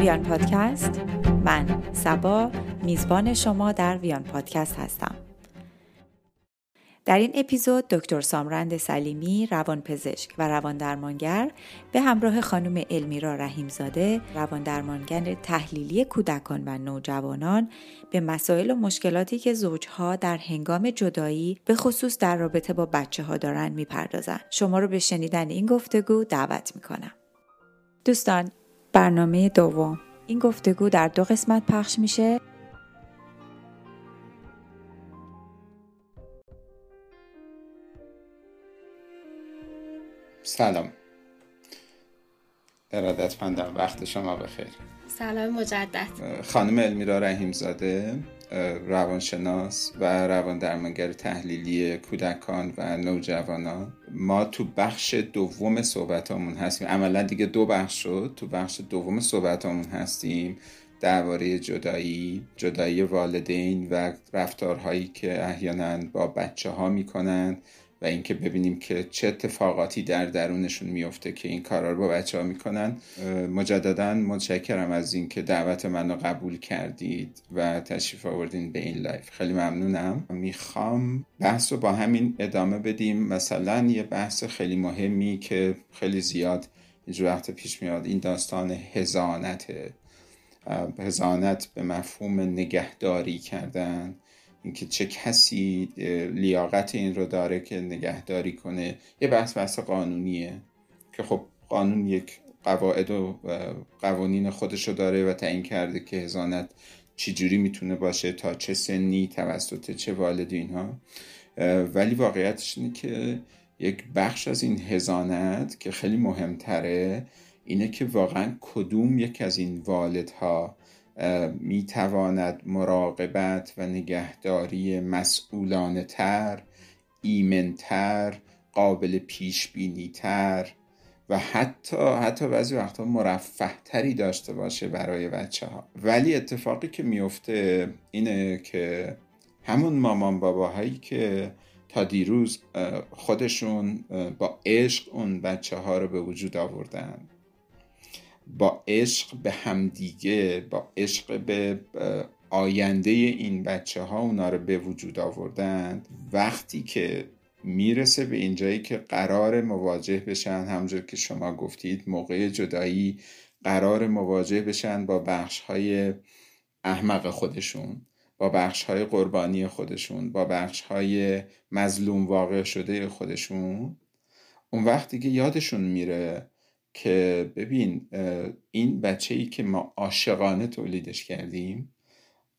ویان پادکست. من سبا میزبان شما در ویان پادکست هستم. در این اپیزود دکتر سامرند سلیمی روانپزشک و روان درمانگر به همراه خانم المیرا رحیمزاده روان درمانگر تحلیلی کودکان و نوجوانان به مسائل و مشکلاتی که زوجها در هنگام جدایی به خصوص در رابطه با بچه ها دارن می‌پردازن. شما رو به شنیدن این گفتگو دعوت می‌کنم. دوستان برنامه دوم. این گفتگو در دو قسمت پخش میشه. سلام. ارادتمندم وقت شما بخیر. سلام مجدد. خانم المیرا رحیمزاده. روانشناس و روان درمانگر تحلیلی کودکان و نوجوانان. ما تو بخش دوم صحبتامون هستیم. عملا دیگه دو بخش شد. تو بخش دوم صحبتامون هستیم درباره جدایی جدایی والدین و رفتارهایی که احیانا با بچه ها می‌کنند. و اینکه ببینیم که چه اتفاقاتی در درونشون میفته که این کارا رو با بچه ها می‌کنن مجددا متشکرم از اینکه دعوت من رو قبول کردید و تشریف آوردین به این live. خیلی ممنونم. می‌خوام بحث رو با همین ادامه بدیم. مثلا یه بحث خیلی مهمی که خیلی زیاد اینجور وقت پیش میاد. این داستان هزانت. هزانت به مفهوم نگهداری کردن. اینکه چه کسی لیاقت این رو داره که نگهداری کنه یه بحث بحث قانونیه که خب قانون یک قواعد و قوانین خودش رو داره و تعیین کرده که هزانت چجوری می‌تونه باشه تا چه سنی توسط چه والدین ها ولی واقعیتش اینه که یک بخش از این هزانت که خیلی مهمتره اینه که واقعا کدوم یک از این والدها می تواند مراقبت و نگهداری مسئولانه تر ایمنتر قابل پیش بینی تر و حتی حتی بعضی وقتا مرفه تری داشته باشه برای بچه ها ولی اتفاقی که میفته اینه که همون مامان باباهایی که تا دیروز خودشون با عشق اون بچه ها رو به وجود آوردن. با عشق به همدیگه با عشق به آینده این بچه ها اونا رو به وجود آوردن. وقتی که می‌رسه به اینجایی که قرار مواجه بشن همونجور که شما گفتید موقع جدایی قرار مواجه بشن با بخش های احمق خودشون با بخش های قربانی خودشون با بخش های مظلوم واقع شده خودشون اون وقتی که یادشون میره که ببین این بچه ای که ما عاشقانه تولیدش کردیم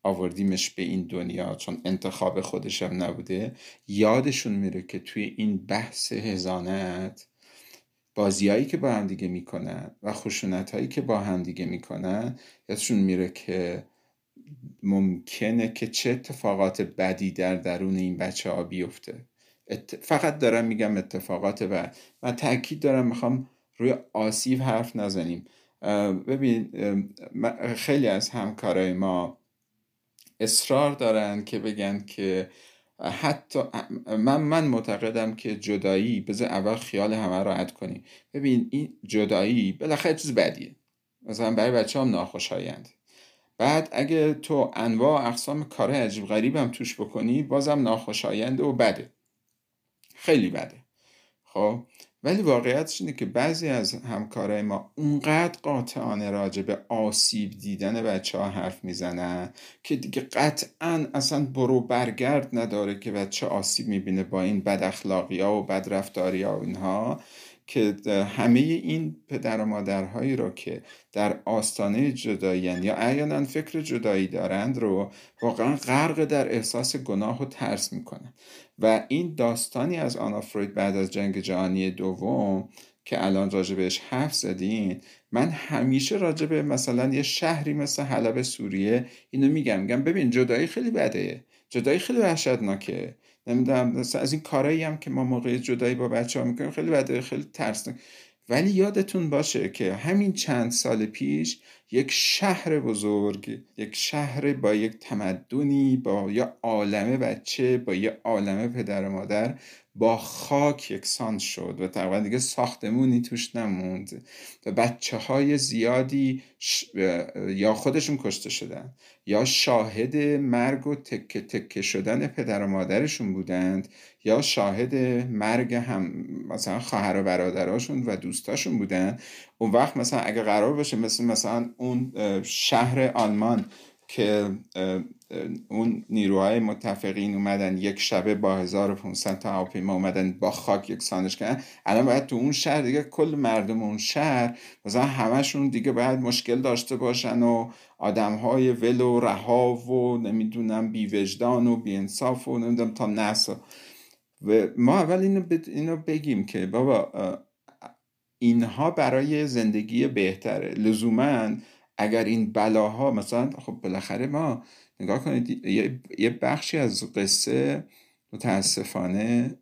آوردیمش به این دنیا چون انتخاب خودش هم نبوده یادشون میره که توی این بحث هزانت بازیایی که با هم دیگه می‌کنن و خشونت هایی که با هم دیگه می‌کنن یادشون میره که ممکنه که چه اتفاقات بدی در درون این بچه ها بیفته فقط دارم میگم اتفاقات بعد من تاکید دارم می‌خوام روی آسیب حرف نزنیم. ببین خیلی از همکارای ما اصرار دارن که بگن که حتی من من معتقدم که جدایی بذار اول خیال همه راحت کنیم. ببین این جدایی بالاخره چیز بدیه. مثلا برای بچه هم ناخوشایند. بعد اگه تو انواع اقسام کار عجیب غریب هم توش بکنی بازم ناخوشاینده و بده. خیلی بده. خب؟ ولی واقعیتش اینه که بعضی از همکارای ما اونقدر قاطعانه راجع به آسیب دیدن بچه ها حرف می‌زنن که دیگه قطعا اصلا برو برگرد نداره که بچه آسیب می‌بینه با این بد اخلاقی ها و بد رفتاری ها و اینها. که همه این پدر و مادرهایی رو که در آستانه جدایی یا احیانا فکر جدایی دارند رو واقعا غرق در احساس گناه و ترس می‌کنن و این داستانی از آنا فروید بعد از جنگ جهانی دوم که الان راجع بهش حرف زدین من همیشه راجع به مثلا یه شهری مثل حلب سوریه اینو میگم. میگم ببین جدایی خیلی بده. جدایی خیلی وحشتناکه. نمی‌دونم از این کارایی هم که ما موقع جدایی با بچه ها می‌کنیم خیلی بده خیلی ترسناک ولی یادتون باشه که همین چند سال پیش یک شهر بزرگ یک شهر با یک تمدنی با یه عالمه بچه با یه عالمه پدر و مادر با خاک یکسان شد و تقریبا دیگه ساختمونی توش نموند و بچه های زیادی یا خودشون کشته شدن یا شاهد مرگ و تکه تکه شدن پدر و مادرشون بودند یا شاهد مرگ هم مثلا خواهر و برادراشون و دوستاشون بودن اون وقت مثلا اگه قرار باشه مثل مثلا اون شهر آلمان که اون نیروهای متفقین اومدن یک شبه با 1500 تا هواپیما اومدن با خاک یکسانش کردن. الان باید تو اون شهر دیگه کل مردم اون شهر مثلا همشون دیگه باید مشکل داشته باشن و آدم های ول و رها و نمی‌دونم بیوجدان و بیانصاف و نمی‌دونم تا نسا و ما اول اینو, اینو بگیم که بابا اینها برای زندگی بهتره. لزوما اگر این بلاها مثلا خب بالاخره ما نگاه کنید یه بخشی از قصه متاسفانه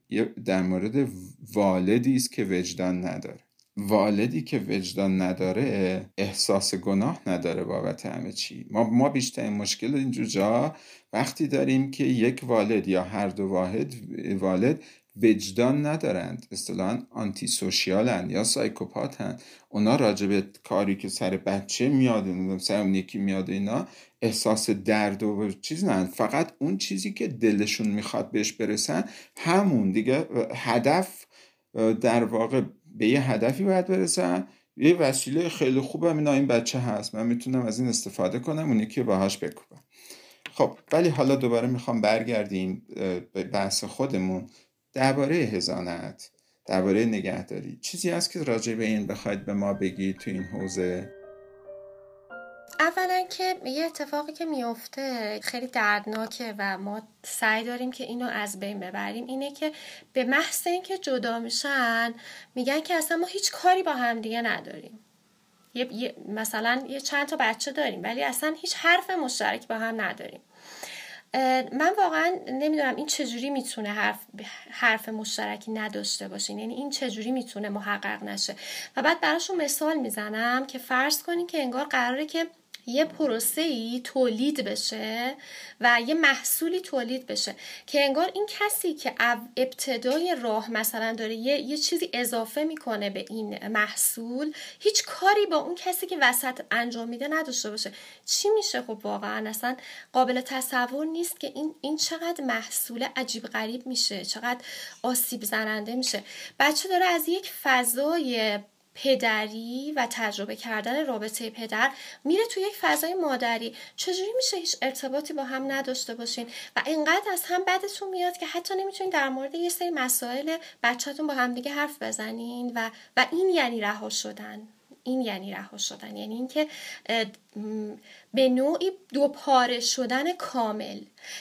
در مورد والدی است که وجدان نداره. والدی که وجدان نداره احساس گناه نداره بابت همه چی. ما, ما بیشترین مشکل اینجور جا وقتی داریم که یک والد یا هر دو واحد والد وجدان ندارند. اصطلاحا آنتی سوشیالن یا سایکوپاتن. اونا راجب کاری که سر بچه میاد سر اون یکی میاد اینا احساس درد و چیز نه فقط اون چیزی که دلشون می‌خواد بهش برسن همون. دیگه هدف در واقع به یه هدفی باید برسن. یه وسیله خیلی خوبم اینا این بچه هست. من می‌تونم از این استفاده کنم اون یکی باهاش بکوبم. خب ولی حالا دوباره می‌خوام برگردیم به بحث خودمون. درباره هزانت درباره نگهداری. چیزی هست که راجع به این بخواید به ما بگید تو این حوزه؟ اولا که یه اتفاقی که میفته خیلی دردناکه و ما سعی داریم که اینو از بین ببریم اینه که به محض اینکه جدا میشن میگن که اصلا ما هیچ کاری با هم دیگه نداریم. یه،, مثلا یه چند تا بچه داریم ولی اصلا هیچ حرف مشترک با هم نداریم. من واقعا نمی‌دونم این چجوری می‌تونه حرف, حرف مشترکی نداشته باشین یعنی این چجوری می‌تونه محقق نشه. و بعد براشون مثال می‌زنم که فرض کنین که انگار قراره که یه پروسه ای تولید بشه و یه محصولی تولید بشه که انگار این کسی که ابتدای راه مثلا داره یه, یه چیزی اضافه می‌کنه به این محصول هیچ کاری با اون کسی که وسط انجام میده نداشته باشه. چی میشه خب واقعا؟ اصلا قابل تصور نیست که این, این چقدر محصول عجیب غریب میشه چقدر آسیب زننده میشه. بچه داره از یک فضای پدری و تجربه کردن رابطه پدر میره توی یک فضای مادری. چجوری میشه هیچ ارتباطی با هم نداشته باشین؟ و اینقدر از هم بدتون میاد که حتی نمی‌تونین در مورد یه سری مسائل بچهتون با هم دیگه حرف بزنین و و این یعنی رها شدن. این یعنی رها شدن. یعنی اینکه به نوعی دو پاره شدن کامل.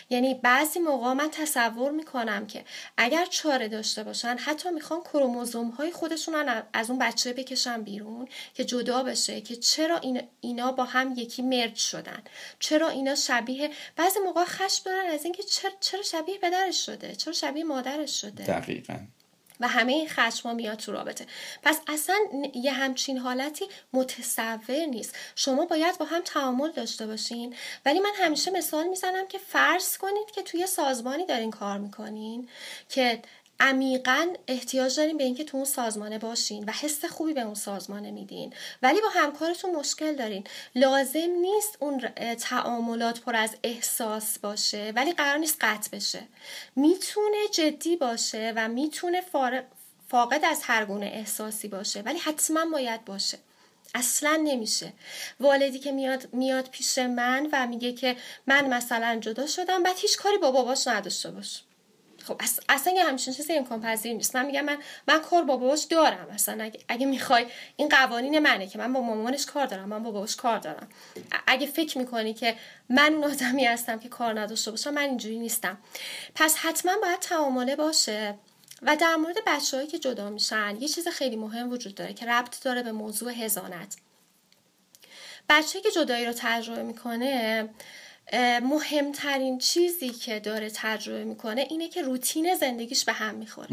یعنی بعضی موقع من تصور می‌کنم که اگر چاره داشته باشن حتی می‌خوان کروموزوم های خودشون از اون بچه بکشن بیرون که جدا بشه که چرا اینا با هم یکی مرج شدن؟ چرا اینا شبیه بعضی موقع خشم دارن از اینکه چرا شبیه پدرش شده؟ چرا شبیه مادرش شده؟ دقیقا. و همه این خشما میاد تو رابطه. پس اصلا یه همچین حالتی متصور نیست. شما باید با هم تعامل داشته باشین. ولی من همیشه مثال می‌زنم که فرض کنید که توی سازمانی دارین کار می‌کنین که عمیقا احتیاج داریم به اینکه تو اون سازمانه باشین و حس خوبی به اون سازمانه میدین. ولی با همکارتون مشکل دارین. لازم نیست اون تعاملات پر از احساس باشه ولی قرار نیست قطع بشه. می‌تونه جدی باشه و می‌تونه فاقد از هر گونه احساسی باشه ولی حتما باید باشه. اصلا نمیشه. والدی که میاد میاد پیش من و میگه که من مثلا جدا شدم بعد هیچ کاری با باباش نداشته باش. خب اصلا یه همچین چیزی امکان پذیر نیست. من میگم من من کار با باباش دارم. اصلا اگه, اگه می‌خوای این قوانین منه که من با مامانش کار دارم من با باباش کار دارم. اگه فکر می‌کنی که من اون آدمی هستم که کار نداشته باشم من اینجوری نیستم. پس حتما باید تعامله باشه. و در مورد بچههایی که جدا میشن یه چیز خیلی مهم وجود داره که ربط داره به موضوع هزانت بچه که جدایی رو تجربه می‌کنه مهمترین چیزی که داره تجربه می‌کنه اینه که روتین زندگیش به هم می‌خوره.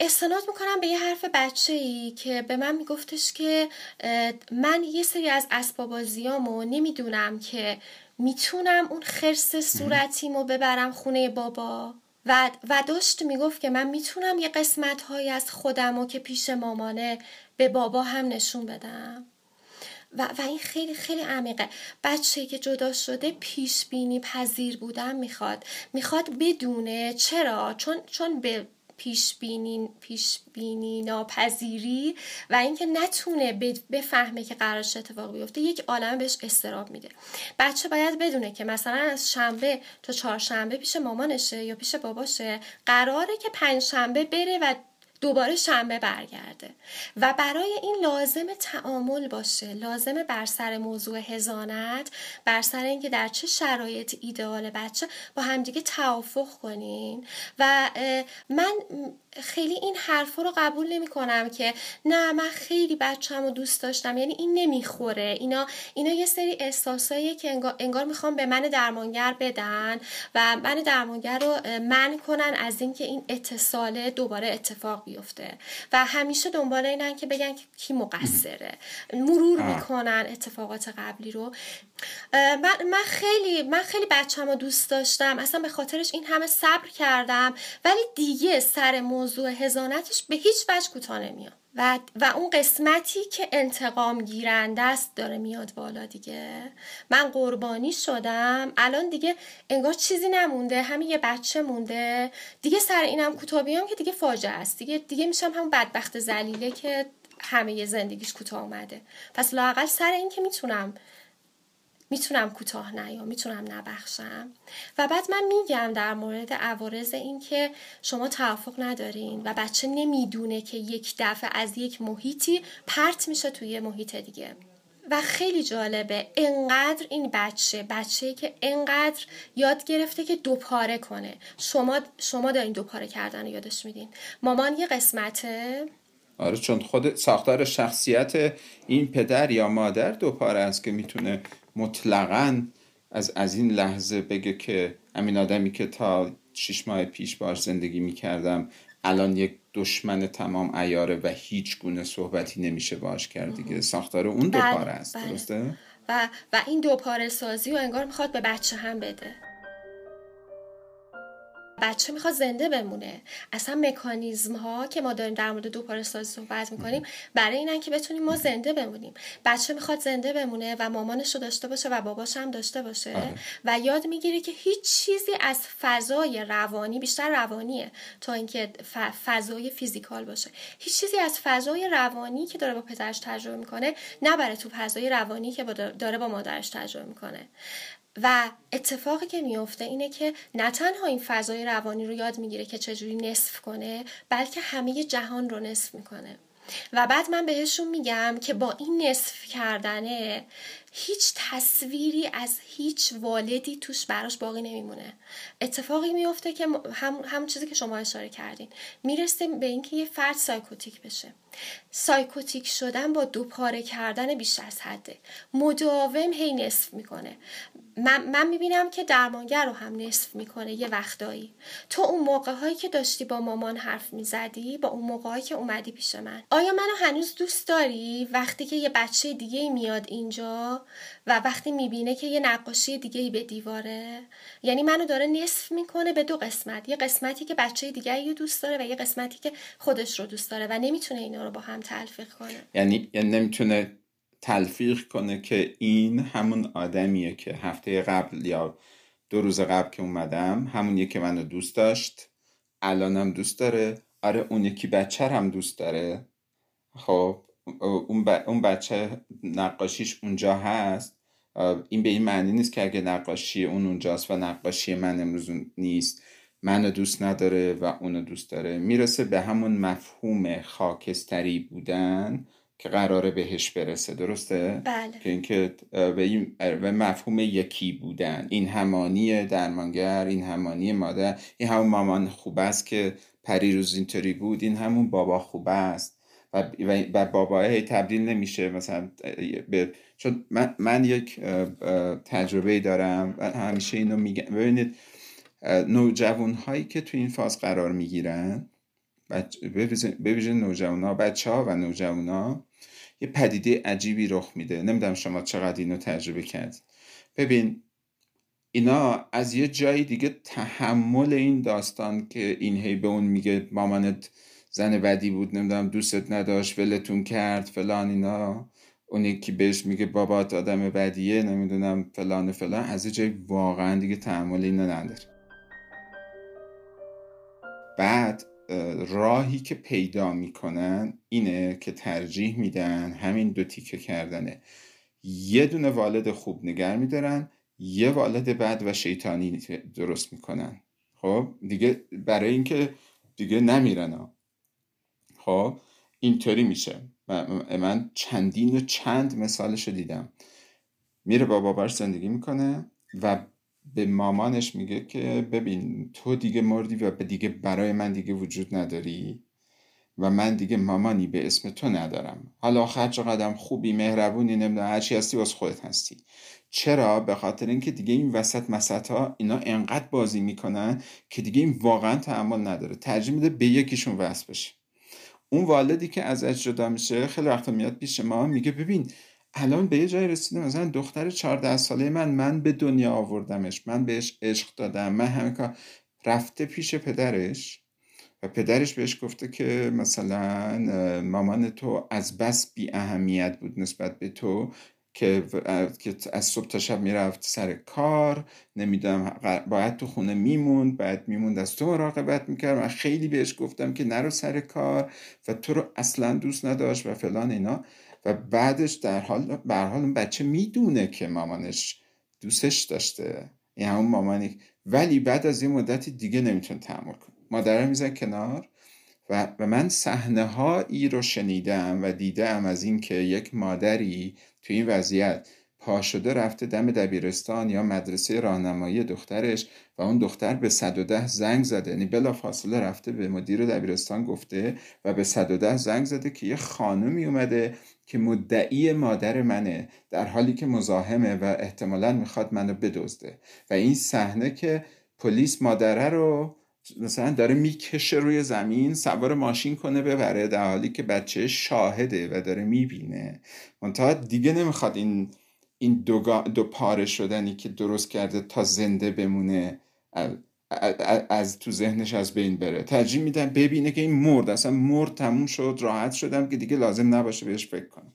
استناد می‌کنم به یه حرف بچه ای که به من میگفتش که من یه سری از اسبابازیامو نمی‌دونم که می‌تونم اون خرس صورتیمو ببرم خونه بابا. و, و داشت می‌گفت که من می‌تونم یه قسمت های از خودم که پیش مامانه به بابا هم نشون بدم. و, و این خیلی خیلی عمیقه. بچه که جدا شده پیش بینی پذیر بودن می‌خواد. می‌خواد بدونه چرا؟ چون چون به پیش بینی, پیش بینی ناپذیری و اینکه نتونه بفهمه که قرارش اتفاق بیفته یک عالم بهش استراب میده. بچه باید بدونه که مثلا از شنبه تا چهارشنبه پیش مامانشه یا پیش باباشه. قراره که پنج شنبه بره و دوباره شنبه برگرده. و برای این لازم تعامل باشه. لازم بر سر موضوع هزانت بر سر اینکه در چه شرایط ایدئال بچه با همدیگه توافق کنین. و من خیلی این حرف رو قبول نمی کنم که نه من خیلی بچم رو دوست داشتم. یعنی این نمی‌خوره. اینا اینا یه سری احساسایی که انگار, انگار می‌خوام به من درمانگر بدن و من درمانگر رو من کنن از اینکه این اتصال دوباره اتفاق بیفته. و همیشه دنبال اینن که بگن که کی مقصره. مرور می‌کنن اتفاقات قبلی رو. من, من خیلی من خیلی بچم رو دوست داشتم. اصلا به خاطرش این همه صبر کردم. ولی دیگه سر موضوع هزانتش به هیچ وجه کوتاه نمیاد. و, و اون قسمتی که انتقام گیرنده است داره میاد بالا دیگه. من قربانی شدم. الان دیگه انگار چیزی نمونده. همین یه بچه مونده. دیگه سر اینم کوتاه که دیگه فاجعه است. دیگه دیگه میشم همون بدبخت زلیله که همه زندگیش کوتاه اومده. پس لاقل سر این که می‌تونم می‌تونم کوتاه نیام می‌تونم نبخشم. و بعد من میگم در مورد عوارض این که شما توافق ندارین و بچه نمی‌دونه که یک دفعه از یک محیطی پرت میشه توی محیط دیگه. و خیلی جالبه انقدر این بچه بچه که انقدر یاد گرفته که دوپاره کنه. شما شما دارین دوپاره کردن رو یادش میدین. مامان یه قسمته آره چون خود ساختار شخصیت این پدر یا مادر دوپاره است که می‌تونه مطلقا از, از این لحظه بگه که همین آدمی که تا شیش ماه پیش باش زندگی می‌کردم الان یک دشمن تمام ایاره و هیچ گونه صحبتی نمیشه باش کرد دیگه ساختار اون دو بله، پاره است بله. درسته؟ و, و این دو پاره سازی و انگار می‌خواد به بچه هم بده بچه می‌خواد زنده بمونه. اصلا مکانیزم ها که ما داریم در مورد دو سازی صحبت می‌کنیم برای اینن که بتونیم ما زنده بمونیم. بچه می‌خواد زنده بمونه و مامانش رو داشته باشه و باباش هم داشته باشه آره. و یاد می‌گیره که هیچ چیزی از فضای روانی بیشتر روانیه تا اینکه فضای فیزیکال باشه. هیچ چیزی از فضای روانی که داره با پدرش تجربه می‌کنه نبره تو فضای روانی که داره با مادرش تجربه می‌کنه. و اتفاقی که میفته اینه که نه تنها این فضای روانی رو یاد می‌گیره که چجوری نصف کنه بلکه همه جهان رو نصف می‌کنه. و بعد من بهشون میگم که با این نصف کردنه هیچ تصویری از هیچ والدی توش براش باقی نمیمونه. اتفاقی میفته که هم, هم چیزی که شما اشاره کردین می‌رسه به اینکه یه فرد سایکوتیک بشه. سایکوتیک شدن با دوپاره کردن بیش از حده. مداوم هی نصف می‌کنه. من, من می‌بینم که درمانگر رو هم نصف می‌کنه یه وقتایی. تو اون موقع هایی که داشتی با مامان حرف می‌زدی با اون موقع هایی که اومدی پیش من. آیا منو هنوز دوست داری؟ وقتی که یه بچه دیگه میاد اینجا و وقتی می‌بینه که یه نقاشی دیگه به دیواره یعنی منو داره نصف می‌کنه به دو قسمت. یه قسمتی که بچه دیگه رو دوست داره و یه قسمتی که خودش رو دوست داره و نمی‌تونه اینا رو با هم تلفیق کنه. یعنی یعنی نمی‌تونه تلفیق کنه که این همون آدمیه که هفته قبل یا دو روز قبل که اومدم همون که منو دوست داشت الانم دوست داره. آره اون یکی بچه هم دوست داره. خب اون, اون بچه نقاشیش اونجا هست. این به این معنی نیست که اگه نقاشی اون اونجاست و نقاشی من امروز نیست. منو دوست نداره و اونو دوست داره. می‌رسه به همون مفهوم خاکستری بودن. که قراره بهش برسه درسته؟ بله. که اینکه به, این به مفهوم یکی بودن. این همانی درمانگر این همانی مادر این همون مامان خوب است که پری روز اینطوری بود این همون بابا خوب است. و, و باباه تبدیل نمیشه مثلا به چون من, من یک تجربه دارم و همیشه اینو میگم. ببینید نوجوان هایی که تو این فاز قرار می‌گیرن ببینید نوجوان ها بچه ها و نوجوان ها یه پدیده عجیبی رخ میده. نمی‌دونم شما چقدر اینو تجربه کرد ببین اینا از یه جایی دیگه تحمل این داستان که این هی به اون میگه مامانت زن بدی بود نمی‌دونم دوستت نداشت ولتون کرد فلان اینا. اون که بهش میگه بابات آدم بدیه نمی‌دونم فلان فلان. از یه جایی واقعا دیگه تحمل اینا نداره. بعد راهی که پیدا می‌کنن اینه که ترجیح میدن همین دو تیکه کردنه. یه دونه والد خوب نگر میدارن یه والد بد و شیطانی درست می‌کنن. خب؟ دیگه برای اینکه دیگه نمیرن ها. خب؟ اینطوری میشه. من چندین و چند مثالش دیدم. میره با باباش زندگی می‌کنه و به مامانش میگه که ببین تو دیگه مردی و دیگه برای من دیگه وجود نداری و من دیگه مامانی به اسم تو ندارم. حالا آخر قدم خوبی مهربونی نمی‌دونم هرچی هستی واسه خودت هستی. چرا؟ به خاطر اینکه دیگه این وسط مسط ها اینا انقدر بازی می‌کنن که دیگه این واقعا تحمل نداره. ترجیح میده به یکیشون وصل بشه. اون والدی که ازش جدا میشه خیلی وقتا میاد پیش ما میگه ببین الان به یه جای رسیده مثلا دختر 14 ساله من من به دنیا آوردمش. من بهش عشق دادم. من همه کار رفته پیش پدرش و پدرش بهش گفته که مثلا مامان تو از بس بی اهمیت بود نسبت به تو که از صبح تا شب می‌رفت سر کار. نمی‌دونم باید تو خونه میموند باید میموند. از تو مراقبت می‌کرد. و خیلی بهش گفتم که نرو سر کار و تو رو اصلا دوست نداشت و فلان اینا. و بعدش در حال بر حال بچه می‌دونه که مامانش دوستش داشته. این همون مامانی ولی بعد از یه مدتی دیگه نمی‌تونه تحمل کنه. مادرم میزن کنار و, و من صحنه هایی رو شنیدم و دیدم از اینکه یک مادری تو این وضعیت پا شده رفته دم دبیرستان یا مدرسه راهنمایی دخترش و اون دختر به 110 زنگ زده. یعنی بلا فاصله رفته به مدیر دبیرستان گفته و به 110 زنگ زده که یه خانمی اومده که مدعی مادر منه در حالی که مزاحمه و احتمالا می‌خواد منو بدزده. و این صحنه که پلیس مادره رو مثلا داره می‌کشه روی زمین سوار ماشین کنه ببره در حالی که بچه شاهده و داره می‌بینه. منتها دیگه نمی‌خواد این این دو, دو پاره شدنی که درست کرده تا زنده بمونه. از تو ذهنش از بین بره. ترجیح میدن ببینه که این مرد اصلا مرد تموم شد راحت شدم که دیگه لازم نباشه بهش فکر کنم.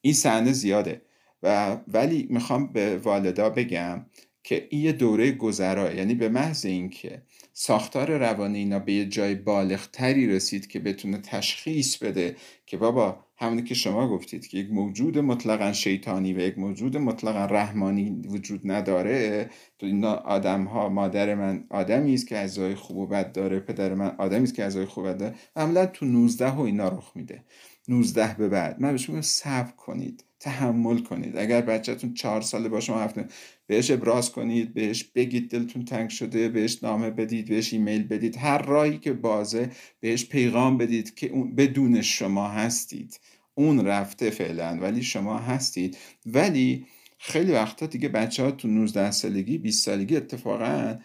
این صحنه زیاده و ولی می‌خوام به والدا بگم که این یه دوره گذرا. یعنی به محض اینکه ساختار روانی اینا به یه جای بالغتری رسید که بتونه تشخیص بده که بابا همونی که شما گفتید که یک موجود مطلقا شیطانی و یک موجود مطلقا رحمانی وجود نداره تو اینا آدم ها مادر من آدمی است که اعضای خوب و بد داره پدر من آدمی است که اعضای خوب و بد داره. عملا تو 19 و اینا رخ میده. 19 به بعد. من بهش میگم صبر کنید تحمل کنید. اگر بچهتون چهار ساله با شما هفته بهش ابراز کنید بهش بگید دلتون تنگ شده بهش نامه بدید بهش ایمیل بدید. هر راهی که بازه بهش پیغام بدید که اون بدون شما هستید. اون رفته فعلا ولی شما هستید. ولی خیلی وقتا دیگه بچه ها تو 19 سالگی 20 سالگی اتفاقا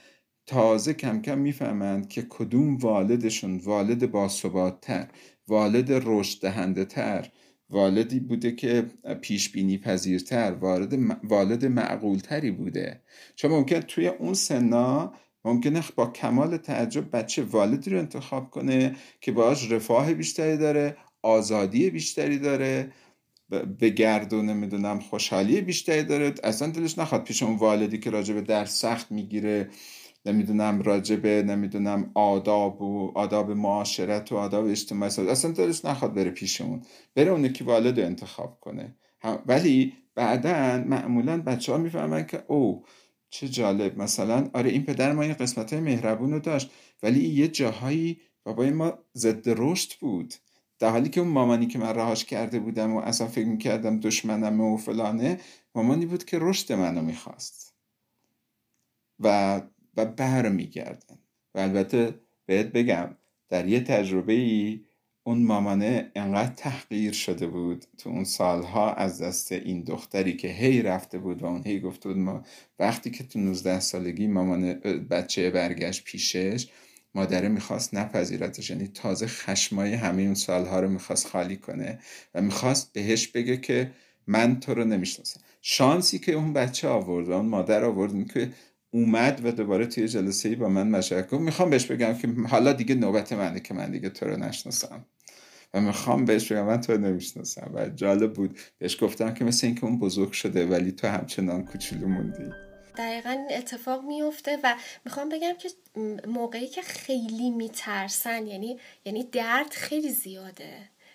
تازه کم کم می‌فهمند که کدوم والدشون والد باثباتتر. والد رشد دهنده تر. والدی بوده که پیش بینی پذیرتر. والد والد معقولتری بوده. چون ممکن توی اون سنا ممکنه با کمال تعجب بچه والدی رو انتخاب کنه که باهاش رفاه بیشتری داره آزادی بیشتری داره به گرد و نمی‌دونم خوشحالی بیشتری داره. اصلا دلش نخواد پیش اون والدی که راجع به در سخت می‌گیره. نمی‌دونم راجبه نمی‌دونم آداب و آداب معاشرت و آداب اجتماعی اصلا دلش نخواد بره پیشمون بره اون که والد انتخاب کنه. ولی بعدا معمولا بچه ها می‌فهمن که او چه جالب. مثلا آره این پدر ما این قسمت های مهربون رو داشت ولی یه جاهایی بابای ما ضد رشد بود. در حالی که اون مامانی که من رهاش کرده بودم و اصلا فکر می‌کردم دشمنم و فلانه مامانی بود که رشد منو می‌خواست. و و میگردن و البته بهت بگم در یه تجربه ای اون مامانه انقدر تحقیر شده بود تو اون سالها از دست این دختری که هی رفته بود و اون هی گفته بود ما وقتی که تو 19 سالگی مامانه بچه برگشت پیشش مادره می‌خواست نپذیرتش. یعنی تازه خشمای همه اون سالها رو می‌خواست خالی کنه و می‌خواست بهش بگه که من تو رو نمی‌شناسم. شانسی که اون بچه آورد و اون مادر آورد که اومد و دوباره توی جلسه ای با من مشورت گفت می‌خوام بهش بگم که حالا دیگه نوبت منه که من دیگه تو رو نشناسم. و می‌خوام بهش بگم من تو نمی‌شناسم. و جالب بود. بهش گفتم که مثل اینکه اون بزرگ شده ولی تو همچنان کوچولو موندی. دقیقا این اتفاق میفته و می‌خوام بگم که موقعی که خیلی میترسن یعنی یعنی درد خیلی زیاده.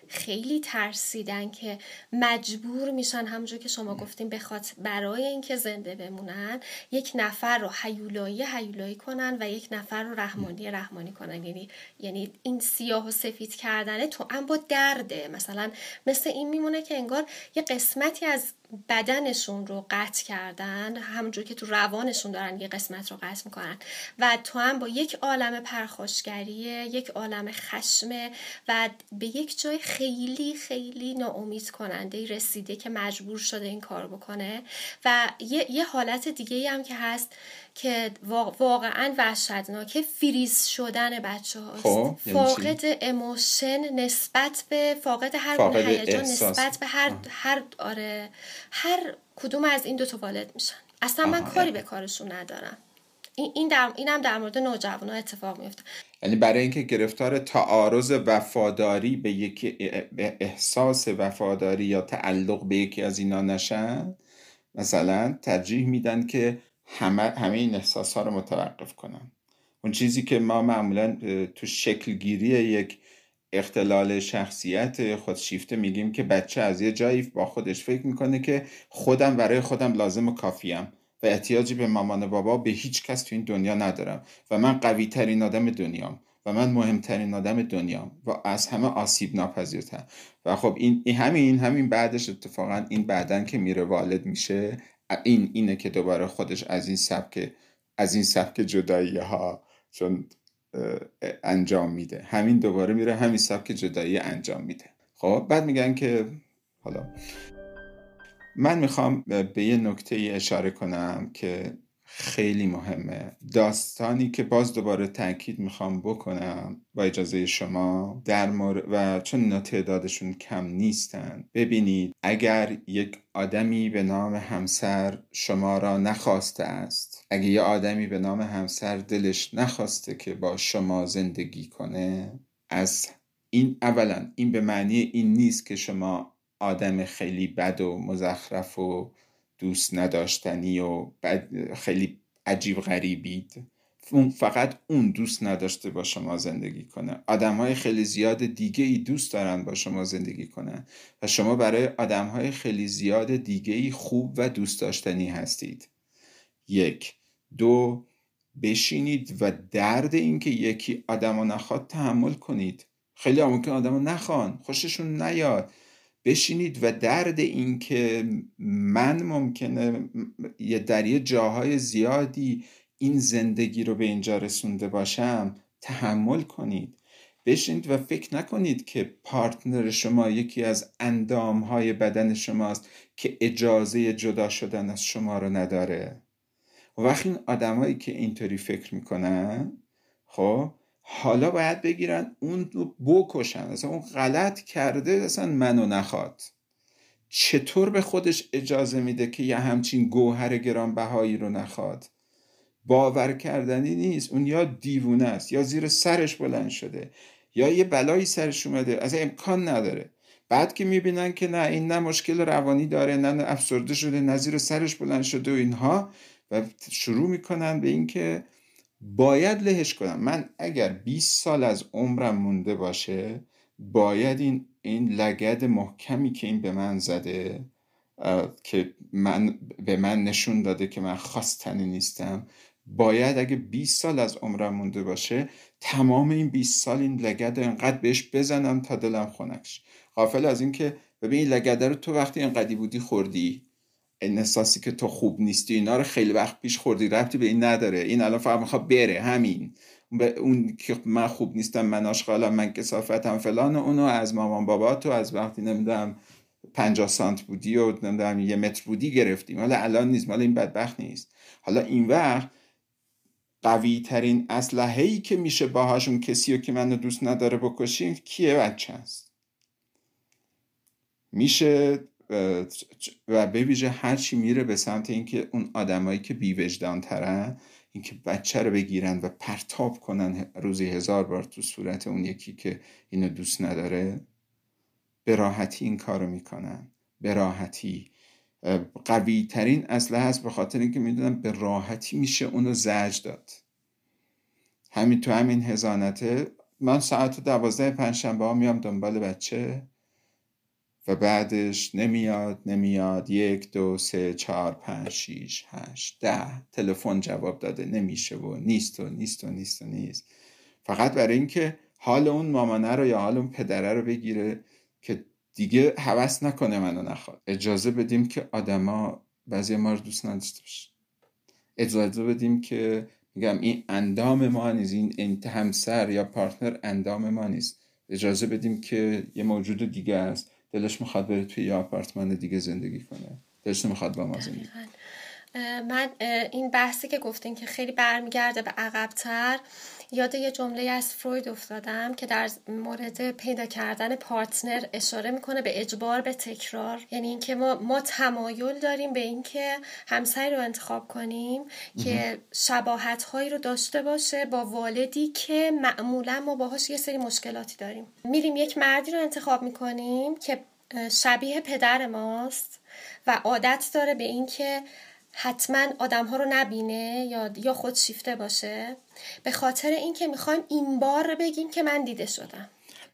خیلی ترسیدن که مجبور میشن همونجور که شما گفتیم بخواد برای اینکه زنده بمونن یک نفر رو حیولایی حیولایی کنن و یک نفر رو رحمانی رحمانی کنن. یعنی یعنی این سیاه و سفید کردنه تو هم با درده. مثلا مثل این میمونه که انگار یه قسمتی از بدنشون رو قطع کردن همونجور که تو روانشون دارن یه قسمت رو قطع می‌کنن. و تو هم با یک عالم پرخاشگریه یک عالم خشمه و به یک جای خیلی خیلی ناامید کننده رسیده که مجبور شده این کار بکنه. و یه, یه حالت دیگه هم که هست که واقعا وحشتناکه فریز شدن بچه هاست خب، یعنی فاقد اموشن نسبت به فاقد هر هیجان نسبت به هر هر آره. هر کدوم از این دو تا والد میشن. اصلا من کاری به کارشون ندارم. این این در اینم در مورد نوجوان اتفاق میفته یعنی برای اینکه گرفتار تعارض وفاداری به یکی احساس وفاداری یا تعلق به یکی از اینا نشن مثلا ترجیح میدن که همه, همه این احساس ها رو متوقف کنن. اون چیزی که ما معمولا تو شکلگیری یک اختلال شخصیت خودشیفته میگیم که بچه از یه جایی با خودش فکر می‌کنه که خودم برای خودم لازم و کافیم و احتیاجی به مامان بابا به هیچ کس تو این دنیا ندارم و من قوی ترین آدم دنیام و من مهمترین آدم دنیام و از همه آسیب ناپذیرتر. و خب این, این همین همین بعدش اتفاقا این بعدن که میره والد میشه این اینه که دوباره خودش از این سبک از این سبک جدایی ها چون انجام میده. همین دوباره میره همین سبک جدایی انجام میده. خب بعد میگن که حالا من می‌خوام به یه نکته ای اشاره کنم که خیلی مهمه. داستانی که باز دوباره تاکید می‌خوام بکنم با اجازه شما در مورد و چون تعدادشون کم نیستن ببینید اگر یک آدمی به نام همسر شما را نخواسته است اگر یه آدمی به نام همسر دلش نخواسته که با شما زندگی کنه از این اولا این به معنی این نیست که شما آدم خیلی بد و مزخرف و دوست نداشتنی و خیلی عجیب غریبید. اون فقط اون دوست نداشته با شما زندگی کنه. آدم های خیلی زیاد دیگه ای دوست دارن با شما زندگی کنن و شما برای آدم های خیلی زیاد دیگه ای خوب و دوست داشتنی هستید. یک دو بشینید و درد اینکه یکی آدم نخواد تحمل کنید. خیلی ممکن آدم نخوان خوششون نیاد. بشینید و درد این که من ممکنه در یه جاهای زیادی این زندگی رو به اینجا رسونده باشم تحمل کنید. بشینید و فکر نکنید که پارتنر شما یکی از اندامهای بدن شماست که اجازه جدا شدن از شما رو نداره. وقتی این آدمایی که اینطوری فکر می‌کنن خب حالا باید بگیرن اون رو بکشن. اصلا اون غلط کرده اصلا منو نخواد. چطور به خودش اجازه میده که یه همچین گوهر گرانبهایی رو نخواد؟ باور کردنی نیست. اون یا دیوونه است یا زیر سرش بلند شده یا یه بلایی سرش اومده از امکان نداره. بعد که می‌بینن که نه این نه مشکل روانی داره نه, نه افسرده شده نه زیر سرش بلند شده و اینها و شروع می‌کنن به اینکه باید لهش کنم من اگر 20 سال از عمرم مونده باشه باید این این لگد محکمی که این به من زده که من به من نشون داده که من خواستنی نیستم باید اگه 20 سال از عمرم مونده باشه تمام این 20 سال این لگد رو انقدر بهش بزنم تا دلم خونکش غافل از اینکه ببین این لگده رو تو وقتی انقدی بودی خوردی؟ احساسی که تو خوب نیستی اینا رو خیلی وقت پیش خوردی ربطی به این نداره. این الان فقط می‌خواد بره همین. اون که من خوب نیستم من آشغالم من کسافتم فلان و اونو از مامان بابا تو از وقتی نمی‌دونم 50 سانت بودی و نمی‌دونم یه متر بودی گرفتیم. حالا الان نیست مال این بدبخت نیست. حالا این وقت قوی ترین اسلحه که میشه باهاشون کسی رو که منو دوست نداره بکشیم کیه؟ بچه است میشه و به هر چی میره به سمت اینکه اون آدمایی که بی وجدان ترن اینکه بچه رو بگیرن و پرتاب کنن روزی هزار بار تو صورت اون یکی که اینو دوست نداره به راحتی این کارو می‌کنن. به راحتی. قوی ترین اسلحه هست به خاطر اینکه می‌دونم به راحتی میشه اونو زج داد. همین تو همین هزانته من ساعت دوازده پنجشنبه ها میام دنبال بچه. و بعدش نمیاد نمیاد. یک دو سه چهار پنج شیش هشت ده. تلفن جواب داده. نمیشه و نیست و نیست و نیست و نیست. فقط برای اینکه حال اون مامانه رو یا حال اون پدره رو بگیره که دیگه هوس نکنه منو نخواد. اجازه بدیم که آدما بعضی ما رو دوست نداشته باشه. اجازه بدیم که میگم این اندام ما نیست. این همسر یا پارتنر اندام ما نیست. اجازه بدیم که یه موجود دیگه است. دلش می‌خواد بره توی یه آپارتمان دیگه زندگی کنه. دلش می‌خواد با ما زندگی من این بحثی که گفتین که خیلی برمیگرده به عقبتر یاد یه جمله از فروید افتادم که در مورد پیدا کردن پارتنر اشاره می‌کنه به اجبار به تکرار. یعنی اینکه ما ما تمایل داریم به اینکه همسری رو انتخاب کنیم که شباهت هایی رو داشته باشه با والدی که معمولا ما باهاش یه سری مشکلاتی داریم. میریم یک مردی رو انتخاب می‌کنیم که شبیه پدر ماست و عادت داره به اینکه حتما آدم ها رو نبینه یا یا خود شیفته باشه. به خاطر اینکه می‌خوایم این بار بگیم که من دیده شدم.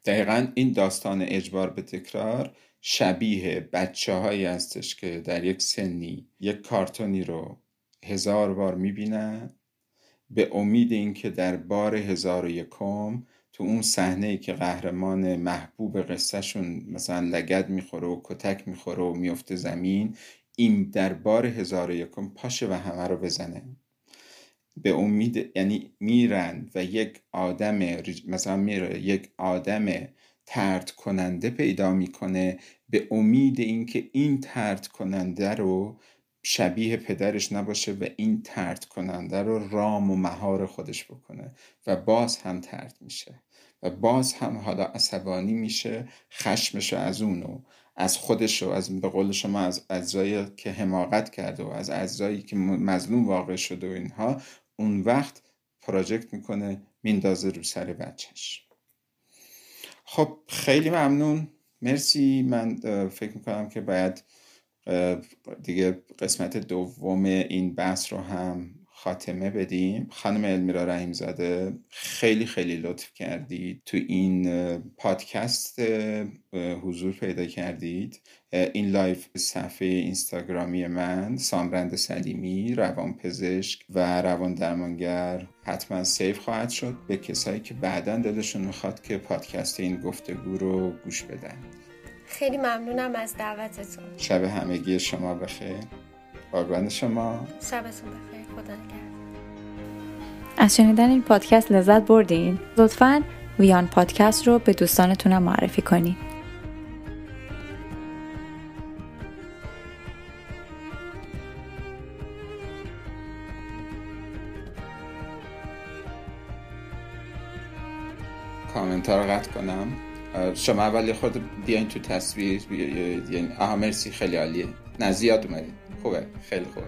دقیقا این داستان اجبار به تکرار شبیه بچه هایی هستش که در یک سنی یک کارتونی رو هزار بار می‌بینن به امید اینکه در بار هزار و یکم تو اون صحنه ای که قهرمان محبوب قصهشون مثلا لگد می‌خوره و کتک می‌خوره و میفته زمین این در بار هزار و یکم پاشه و همه رو بزنه. به امید یعنی میرن و یک آدم مثلا میره یک آدم ترد کننده پیدا می‌کنه به امید اینکه این ترد کننده رو شبیه پدرش نباشه و این ترد کننده رو رام و مهار خودش بکنه و باز هم ترد میشه و باز هم حالا عصبانی میشه خشمش از اونو از خودش و از به قول شما از اجزایی که حماقت کرده و از اجزایی که مظلوم واقع شده و اینها اون وقت project می‌کنه میندازه رو سر بچهش. خب خیلی ممنون. مرسی. من فکر می‌کنم که باید دیگه قسمت دوم این بحث رو هم خاتمه بدیم. خانم المیرا رحیم زاده خیلی خیلی لطف کردید. تو این پادکست حضور پیدا کردید. این live صفحه اینستاگرامی من سامرند سلیمی روان پزشک و روان درمانگر حتما save خواهد شد. به کسایی که بعدا دلشون می‌خواد که پادکست این گفتگو رو گوش بدن. خیلی ممنونم از دعوتتون. شب همگی شما بخیر. قربان شما. شبتون بخیر. خدا از شنیدن این پادکست لذت بردین؟ لطفا ویان پادکست رو به دوستانتونم معرفی کنین. کامنت رو قطع کنم. شما اولی خود بیاین تو تصویر یعنی آها مرسی خیلی عالیه. نه زیاد اومدید خوبه خیلی خوبه.